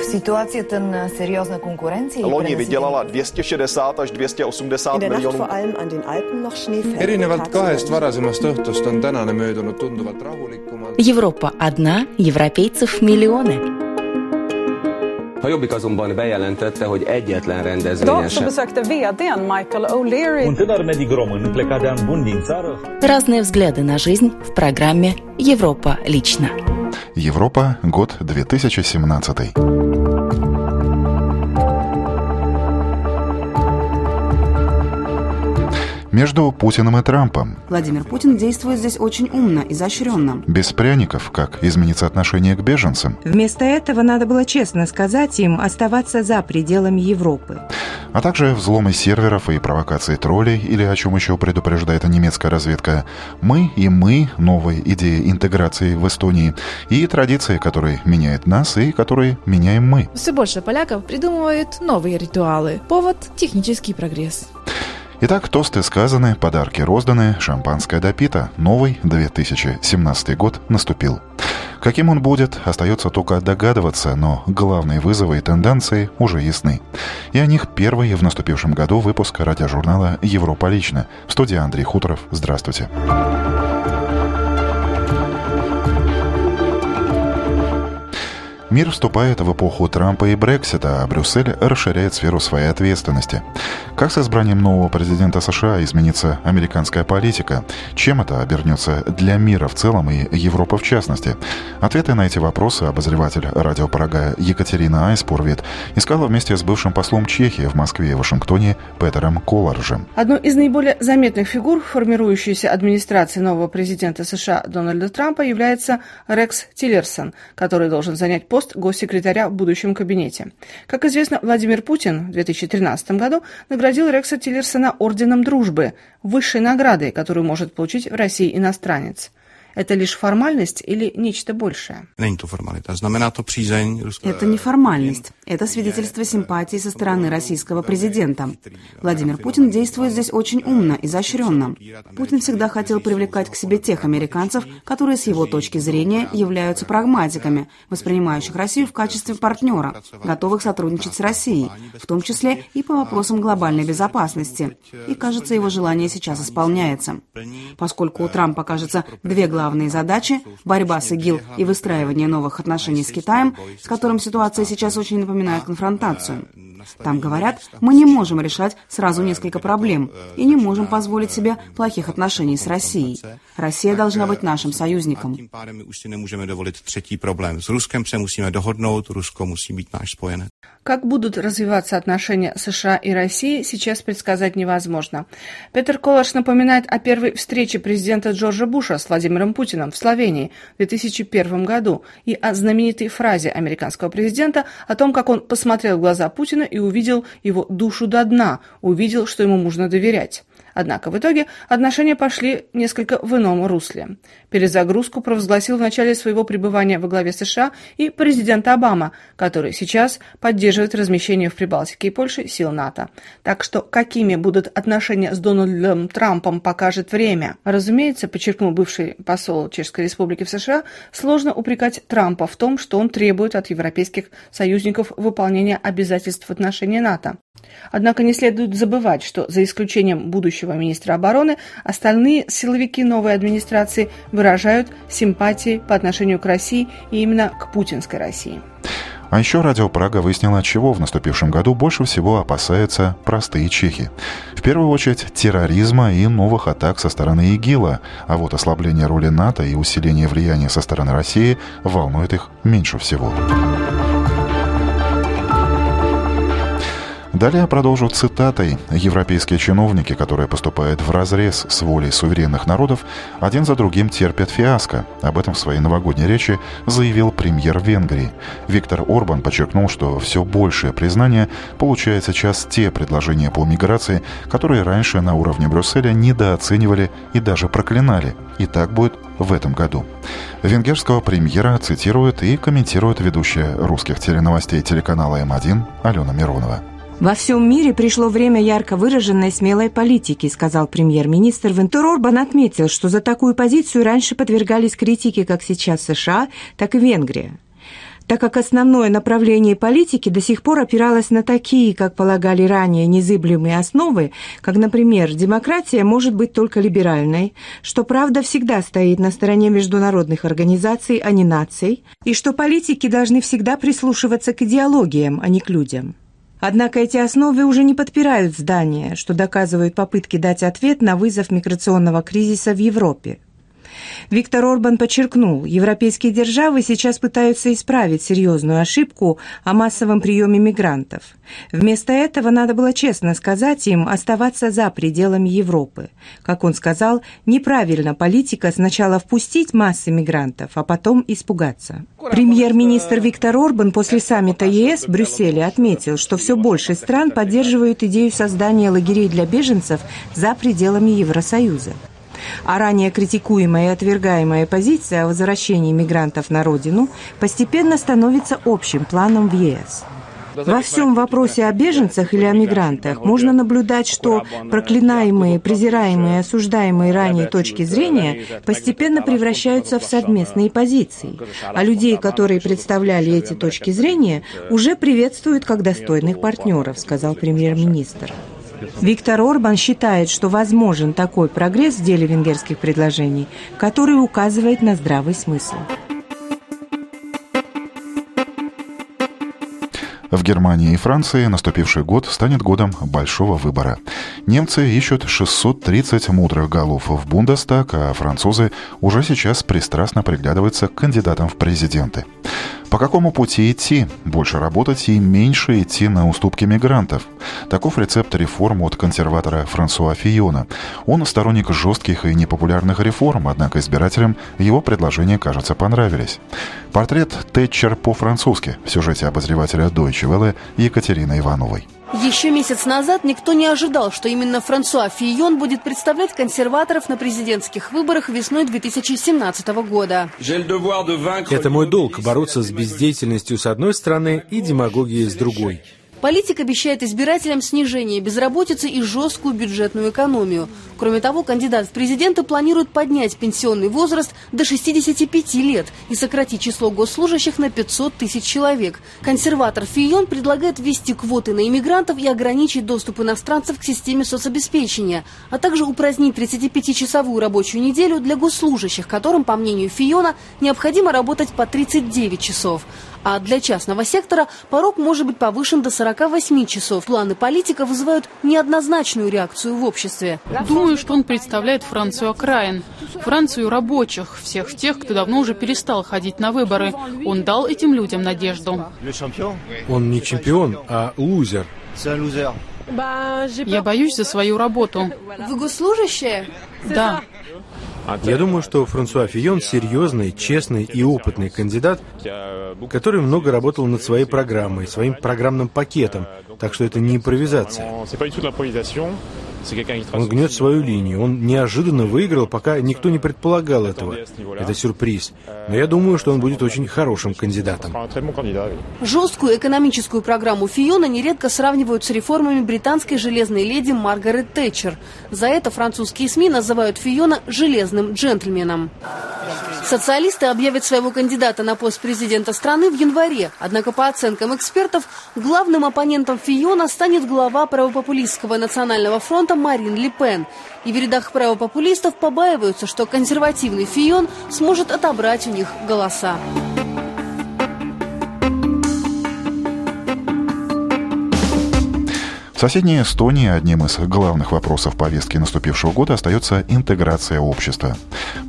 В ситуацията на сериозна конкуренция и Loni vydělala 260 až 280 miljonů. erinevalt kahest varasemast õhtust on tänane möödunud tunduvalt rahulikumalt. Европа одна, европейцев миллионы. A Jobbik azonban bejelentette, hogy egyetlen rendezvényen sem besökte vdn Michael O'Leary Un tânăr medic român plecat de an bun din țară Разные взгляды на жизнь в программе «Европа лично». Европа, год 2017. Между Путиным и Трампом. Владимир Путин действует здесь очень умно, изощренно. Без пряников, как изменится отношение к беженцам. Вместо этого надо было честно сказать им оставаться за пределами Европы. А также взломы серверов и провокации троллей, или о чем еще предупреждает немецкая разведка. Мы и мы, новые идеи интеграции в Эстонии, и традиции, которые меняют нас и которые меняем мы. Все больше поляков придумывают новые ритуалы. Повод – технический прогресс. Итак, тосты сказаны, подарки розданы, шампанское допито. Новый 2017 год наступил. Каким он будет, остается только догадываться, но главные вызовы и тенденции уже ясны. И о них первый в наступившем году выпуск радиожурнала «Европа лично». В студии Андрей Хуторов. Здравствуйте. Мир вступает в эпоху Трампа и Брексита, а Брюссель расширяет сферу своей ответственности. Как с избранием нового президента США изменится американская политика? Чем это обернется для мира в целом и Европы в частности? Ответы на эти вопросы обозреватель радиопрогая Екатерина Айспурвит искала вместе с бывшим послом Чехии в Москве и Вашингтоне Петером Колоржем. Одной из наиболее заметных фигур формирующейся администрации нового президента США Дональда Трампа является Рекс Тиллерсон, который должен занять пост госсекретаря в будущем кабинете. Как известно, Владимир Путин в 2013 году наградил Рекса Тиллерсона Орденом Дружбы, высшей наградой, которую может получить в России иностранец. Это лишь формальность или нечто большее? Это не формальность. Это свидетельство симпатии со стороны российского президента. Владимир Путин действует здесь очень умно, изощренно. Путин всегда хотел привлекать к себе тех американцев, которые с его точки зрения являются прагматиками, воспринимающих Россию в качестве партнера, готовых сотрудничать с Россией, в том числе и по вопросам глобальной безопасности. И, кажется, его желание сейчас исполняется. Поскольку у Трампа, кажется, две главные главные задачи – борьба с ИГИЛ и выстраивание новых отношений с Китаем, с которым ситуация сейчас очень напоминает конфронтацию. Там говорят, мы не можем решать сразу несколько проблем и не можем позволить себе плохих отношений с Россией. Россия должна быть нашим союзником. Как будут развиваться отношения США и России, сейчас предсказать невозможно. Петер Колаш напоминает о первой встрече президента Джорджа Буша с Владимиром Путиным в Словении в 2001 году и о знаменитой фразе американского президента о том, как он посмотрел в глаза Путина и увидел его душу до дна, увидел, что ему можно доверять. Однако в итоге отношения пошли несколько в ином русле. Перезагрузку провозгласил в начале своего пребывания во главе США и президент Обама, который сейчас поддерживает размещение в Прибалтике и Польше сил НАТО. Так что какими будут отношения с Дональдом Трампом, покажет время. Разумеется, подчеркнул бывший посол Чешской Республики в США, сложно упрекать Трампа в том, что он требует от европейских союзников выполнения обязательств в отношении НАТО. Однако не следует забывать, что за исключением будущего министра обороны, остальные силовики новой администрации выражают симпатии по отношению к России и именно к путинской России. А еще Радио Прага выяснила, чего в наступившем году больше всего опасаются простые чехи. В первую очередь терроризма и новых атак со стороны ИГИЛа, а вот ослабление роли НАТО и усиление влияния со стороны России волнует их меньше всего. Далее продолжу цитатой. Европейские чиновники, которые поступают в разрез с волей суверенных народов, один за другим терпят фиаско. Об этом в своей новогодней речи заявил премьер Венгрии. Виктор Орбан подчеркнул, что все большее признание получает сейчас те предложения по миграции, которые раньше на уровне Брюсселя недооценивали и даже проклинали. И так будет в этом году. Венгерского премьера цитирует и комментирует ведущая русских теленовостей телеканала М1 Алена Миронова. Во всем мире пришло время ярко выраженной смелой политики, сказал премьер-министр Вентур Орбан отметил, что за такую позицию раньше подвергались критике как сейчас США, так и Венгрия. так как основное направление политики до сих пор опиралось на такие, как полагали ранее, незыблемые основы, как, например, демократия может быть только либеральной, что правда всегда стоит на стороне международных организаций, а не наций, и что политики должны всегда прислушиваться к идеологиям, а не к людям. Однако эти основы уже не подпирают здания, что доказывают попытки дать ответ на вызов миграционного кризиса в Европе. Виктор Орбан подчеркнул, европейские державы сейчас пытаются исправить серьезную ошибку о массовом приеме мигрантов. Вместо этого надо было честно сказать им оставаться за пределами Европы. Как он сказал, неправильно политика сначала впустить массы мигрантов, а потом испугаться. Премьер-министр Виктор Орбан после саммита ЕС в Брюсселе отметил, что все больше стран поддерживают идею создания лагерей для беженцев за пределами Евросоюза а ранее критикуемая и отвергаемая позиция о возвращении мигрантов на родину постепенно становится общим планом в ЕС. Во всем вопросе о беженцах или о мигрантах можно наблюдать, что проклинаемые, презираемые, осуждаемые ранее точки зрения постепенно превращаются в совместные позиции, а людей, которые представляли эти точки зрения, уже приветствуют как достойных партнеров, сказал премьер-министр. Виктор Орбан считает, что возможен такой прогресс в деле венгерских предложений, который указывает на здравый смысл. В Германии и Франции наступивший год станет годом большого выбора. Немцы ищут 630 мудрых голов в Бундестаг, а французы уже сейчас пристрастно приглядываются к кандидатам в президенты. По какому пути идти? Больше работать и меньше идти на уступки мигрантов. Таков рецепт реформ от консерватора Франсуа Фиона. Он сторонник жестких и непопулярных реформ, однако избирателям его предложения, кажется, понравились. Портрет Тэтчер по-французски в сюжете обозревателя Deutsche Welle Екатерины Ивановой. Еще месяц назад никто не ожидал, что именно Франсуа Фийон будет представлять консерваторов на президентских выборах весной 2017 года. Это мой долг – бороться с бездеятельностью с одной стороны и демагогией с другой. Политик обещает избирателям снижение безработицы и жесткую бюджетную экономию. Кроме того, кандидат в президенты планирует поднять пенсионный возраст до 65 лет и сократить число госслужащих на 500 тысяч человек. Консерватор Фион предлагает ввести квоты на иммигрантов и ограничить доступ иностранцев к системе соцобеспечения, а также упразднить 35-часовую рабочую неделю для госслужащих, которым, по мнению Фиона, необходимо работать по 39 часов. А для частного сектора порог может быть повышен до 48 часов. Планы политика вызывают неоднозначную реакцию в обществе. Думаю, что он представляет Францию окраин. Францию рабочих, всех тех, кто давно уже перестал ходить на выборы. Он дал этим людям надежду. Он не чемпион, а лузер. Я боюсь за свою работу. Вы госслужащие? Да. Я думаю, что Франсуа Фион серьезный, честный и опытный кандидат, который много работал над своей программой, своим программным пакетом, так что это не импровизация. Он гнет свою линию. Он неожиданно выиграл, пока никто не предполагал этого. Это сюрприз. Но я думаю, что он будет очень хорошим кандидатом. Жесткую экономическую программу Фиона нередко сравнивают с реформами британской железной леди Маргарет Тэтчер. За это французские СМИ называют Фиона железным джентльменом. Социалисты объявят своего кандидата на пост президента страны в январе. Однако, по оценкам экспертов, главным оппонентом Фиона станет глава правопопулистского национального фронта Марин Ле Пен. И в рядах правопопулистов побаиваются, что консервативный Фион сможет отобрать у них голоса. В соседней Эстонии одним из главных вопросов повестки наступившего года остается интеграция общества.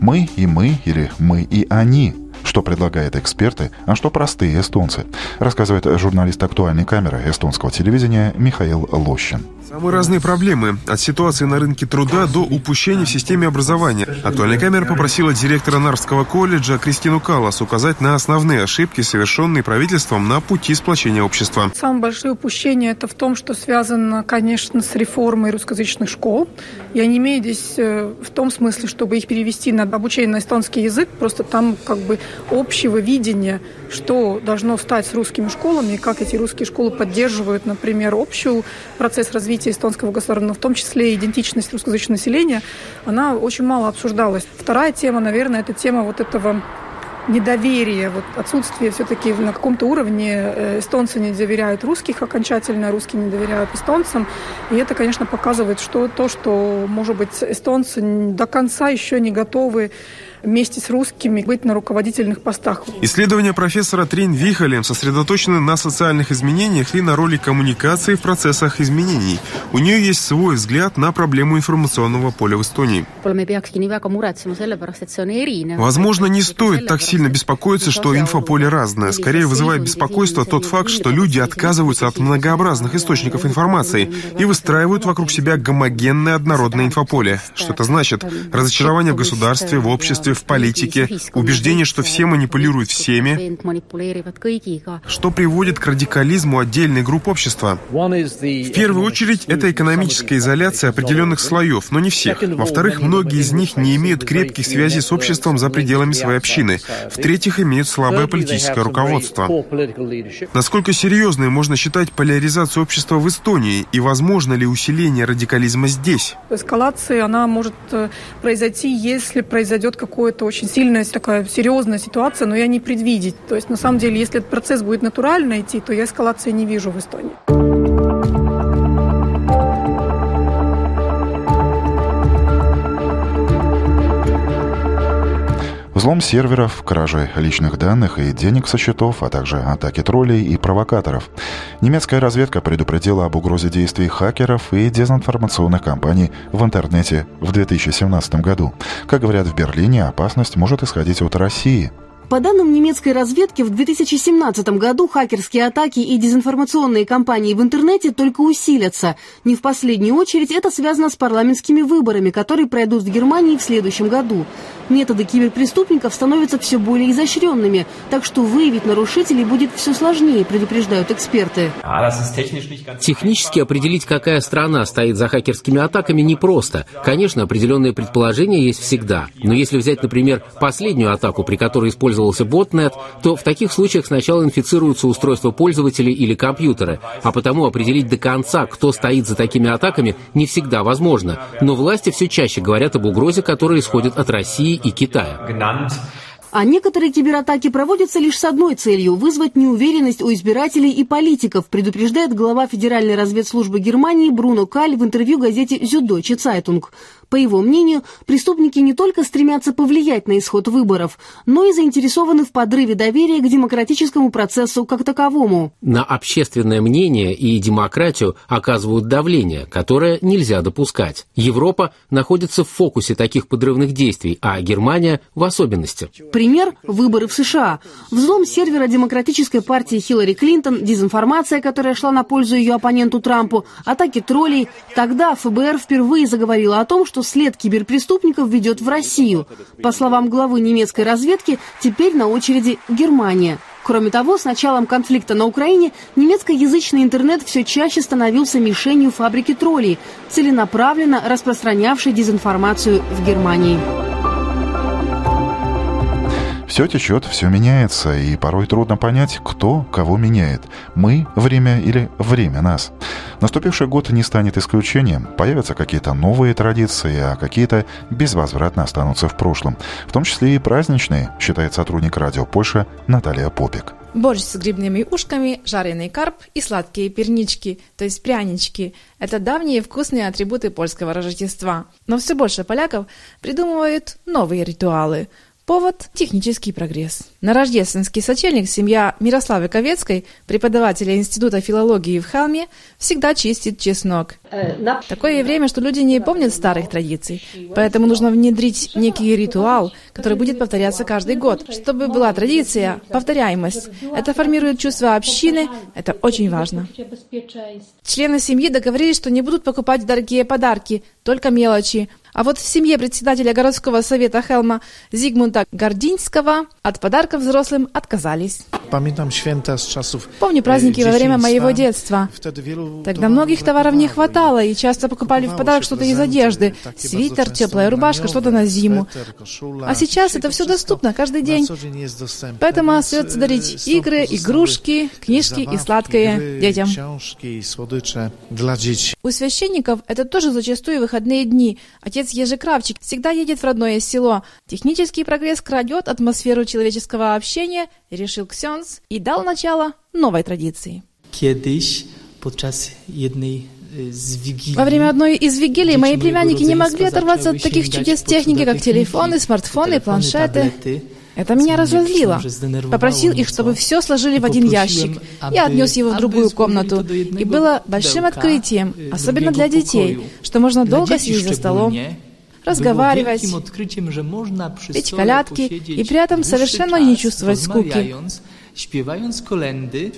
Мы и мы или мы и они что предлагают эксперты, а что простые эстонцы, рассказывает журналист актуальной камеры эстонского телевидения Михаил Лощин. Самые разные проблемы, от ситуации на рынке труда до упущений в системе образования. Актуальная камера попросила директора Нарвского колледжа Кристину Калас указать на основные ошибки, совершенные правительством на пути сплочения общества. Самое большое упущение это в том, что связано, конечно, с реформой русскоязычных школ. Я не имею здесь э, в том смысле, чтобы их перевести на обучение на эстонский язык, просто там как бы общего видения, что должно стать с русскими школами, и как эти русские школы поддерживают, например, общий процесс развития эстонского государства, в том числе идентичность русскоязычного населения, она очень мало обсуждалась. Вторая тема, наверное, это тема вот этого недоверие, вот отсутствие все-таки на каком-то уровне э, эстонцы не доверяют русских окончательно, русские не доверяют эстонцам. И это, конечно, показывает, что то, что, может быть, эстонцы до конца еще не готовы вместе с русскими быть на руководительных постах. Исследования профессора Трин Вихалем сосредоточены на социальных изменениях и на роли коммуникации в процессах изменений. У нее есть свой взгляд на проблему информационного поля в Эстонии. Возможно, не стоит так сильно беспокоиться, что инфополе разное. Скорее вызывает беспокойство тот факт, что люди отказываются от многообразных источников информации и выстраивают вокруг себя гомогенное однородное инфополе. Что это значит? Разочарование в государстве, в обществе, в политике, убеждение, что все манипулируют всеми, что приводит к радикализму отдельной групп общества. В первую очередь, это экономическая изоляция определенных слоев, но не всех. Во-вторых, многие из них не имеют крепких связей с обществом за пределами своей общины. В-третьих, имеют слабое политическое руководство. Насколько серьезной можно считать поляризацию общества в Эстонии и возможно ли усиление радикализма здесь? Эскалация, она может э, произойти, если произойдет какой какое-то очень сильная такая серьезная ситуация, но я не предвидеть. То есть, на самом деле, если этот процесс будет натурально идти, то я эскалации не вижу в Эстонии. Взлом серверов, кражи личных данных и денег со счетов, а также атаки троллей и провокаторов. Немецкая разведка предупредила об угрозе действий хакеров и дезинформационных кампаний в интернете в 2017 году. Как говорят в Берлине, опасность может исходить от России – по данным немецкой разведки, в 2017 году хакерские атаки и дезинформационные кампании в интернете только усилятся. Не в последнюю очередь это связано с парламентскими выборами, которые пройдут в Германии в следующем году. Методы киберпреступников становятся все более изощренными, так что выявить нарушителей будет все сложнее, предупреждают эксперты. Технически определить, какая страна стоит за хакерскими атаками, непросто. Конечно, определенные предположения есть всегда. Но если взять, например, последнюю атаку, при которой использовался использовался ботнет, то в таких случаях сначала инфицируются устройства пользователей или компьютеры, а потому определить до конца, кто стоит за такими атаками, не всегда возможно. Но власти все чаще говорят об угрозе, которая исходит от России и Китая. А некоторые кибератаки проводятся лишь с одной целью – вызвать неуверенность у избирателей и политиков, предупреждает глава Федеральной разведслужбы Германии Бруно Каль в интервью газете «Зюддойче Цайтунг». По его мнению, преступники не только стремятся повлиять на исход выборов, но и заинтересованы в подрыве доверия к демократическому процессу как таковому. На общественное мнение и демократию оказывают давление, которое нельзя допускать. Европа находится в фокусе таких подрывных действий, а Германия в особенности. Пример – выборы в США. Взлом сервера демократической партии Хиллари Клинтон, дезинформация, которая шла на пользу ее оппоненту Трампу, атаки троллей. Тогда ФБР впервые заговорила о том, что что след киберпреступников ведет в Россию. По словам главы немецкой разведки, теперь на очереди Германия. Кроме того, с началом конфликта на Украине немецкоязычный интернет все чаще становился мишенью фабрики троллей, целенаправленно распространявшей дезинформацию в Германии. Все течет, все меняется, и порой трудно понять, кто кого меняет. Мы, время или время нас. Наступивший год не станет исключением. Появятся какие-то новые традиции, а какие-то безвозвратно останутся в прошлом. В том числе и праздничные, считает сотрудник радио Польша Наталья Попик. Борщ с грибными ушками, жареный карп и сладкие пернички, то есть прянички. Это давние вкусные атрибуты польского Рождества. Но все больше поляков придумывают новые ритуалы – Повод – технический прогресс. На рождественский сочельник семья Мирославы Ковецкой, преподавателя Института филологии в Халме, всегда чистит чеснок. Такое время, что люди не помнят старых традиций, поэтому нужно внедрить некий ритуал, который будет повторяться каждый год, чтобы была традиция, повторяемость. Это формирует чувство общины, это очень важно. Члены семьи договорились, что не будут покупать дорогие подарки, только мелочи, а вот в семье председателя городского совета Хелма Зигмунда Гординского от подарков взрослым отказались. Помню праздники во время моего детства. Тогда многих товаров не хватало, и часто покупали в подарок что-то из одежды. Свитер, теплая рубашка, что-то на зиму. А сейчас это все доступно каждый день. Поэтому остается дарить игры, игрушки, книжки и сладкое детям. У священников это тоже зачастую выходные дни. Отец Отец Ежи Кравчик всегда едет в родное село. Технический прогресс крадет атмосферу человеческого общения, решил Ксенс и дал начало новой традиции. Во время одной из вигилий мои племянники не могли оторваться от таких чудес техники, как телефоны, смартфоны, планшеты. Это меня разозлило. Попросил их, чтобы все сложили в один ящик. Я отнес его в другую комнату. И было большим открытием, особенно для детей, что можно долго сидеть за столом, разговаривать, петь колядки и при этом совершенно не чувствовать скуки. śpiewając kolendy,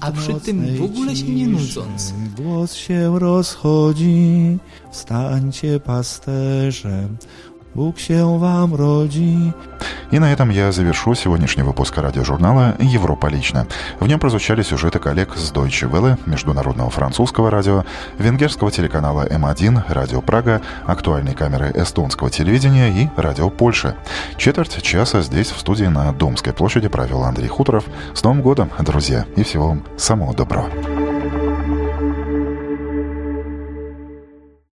a przy tym w ogóle się nie nudząc. Głos się rozchodzi, wstańcie pasterze, Бог się вам роди. И на этом я завершу сегодняшний выпуск радиожурнала «Европа лично». В нем прозвучали сюжеты коллег с Deutsche Welle, Международного французского радио, венгерского телеканала М1, Радио Прага, актуальной камеры эстонского телевидения и Радио Польши. Четверть часа здесь, в студии на Домской площади, провел Андрей Хуторов. С Новым годом, друзья, и всего вам самого доброго.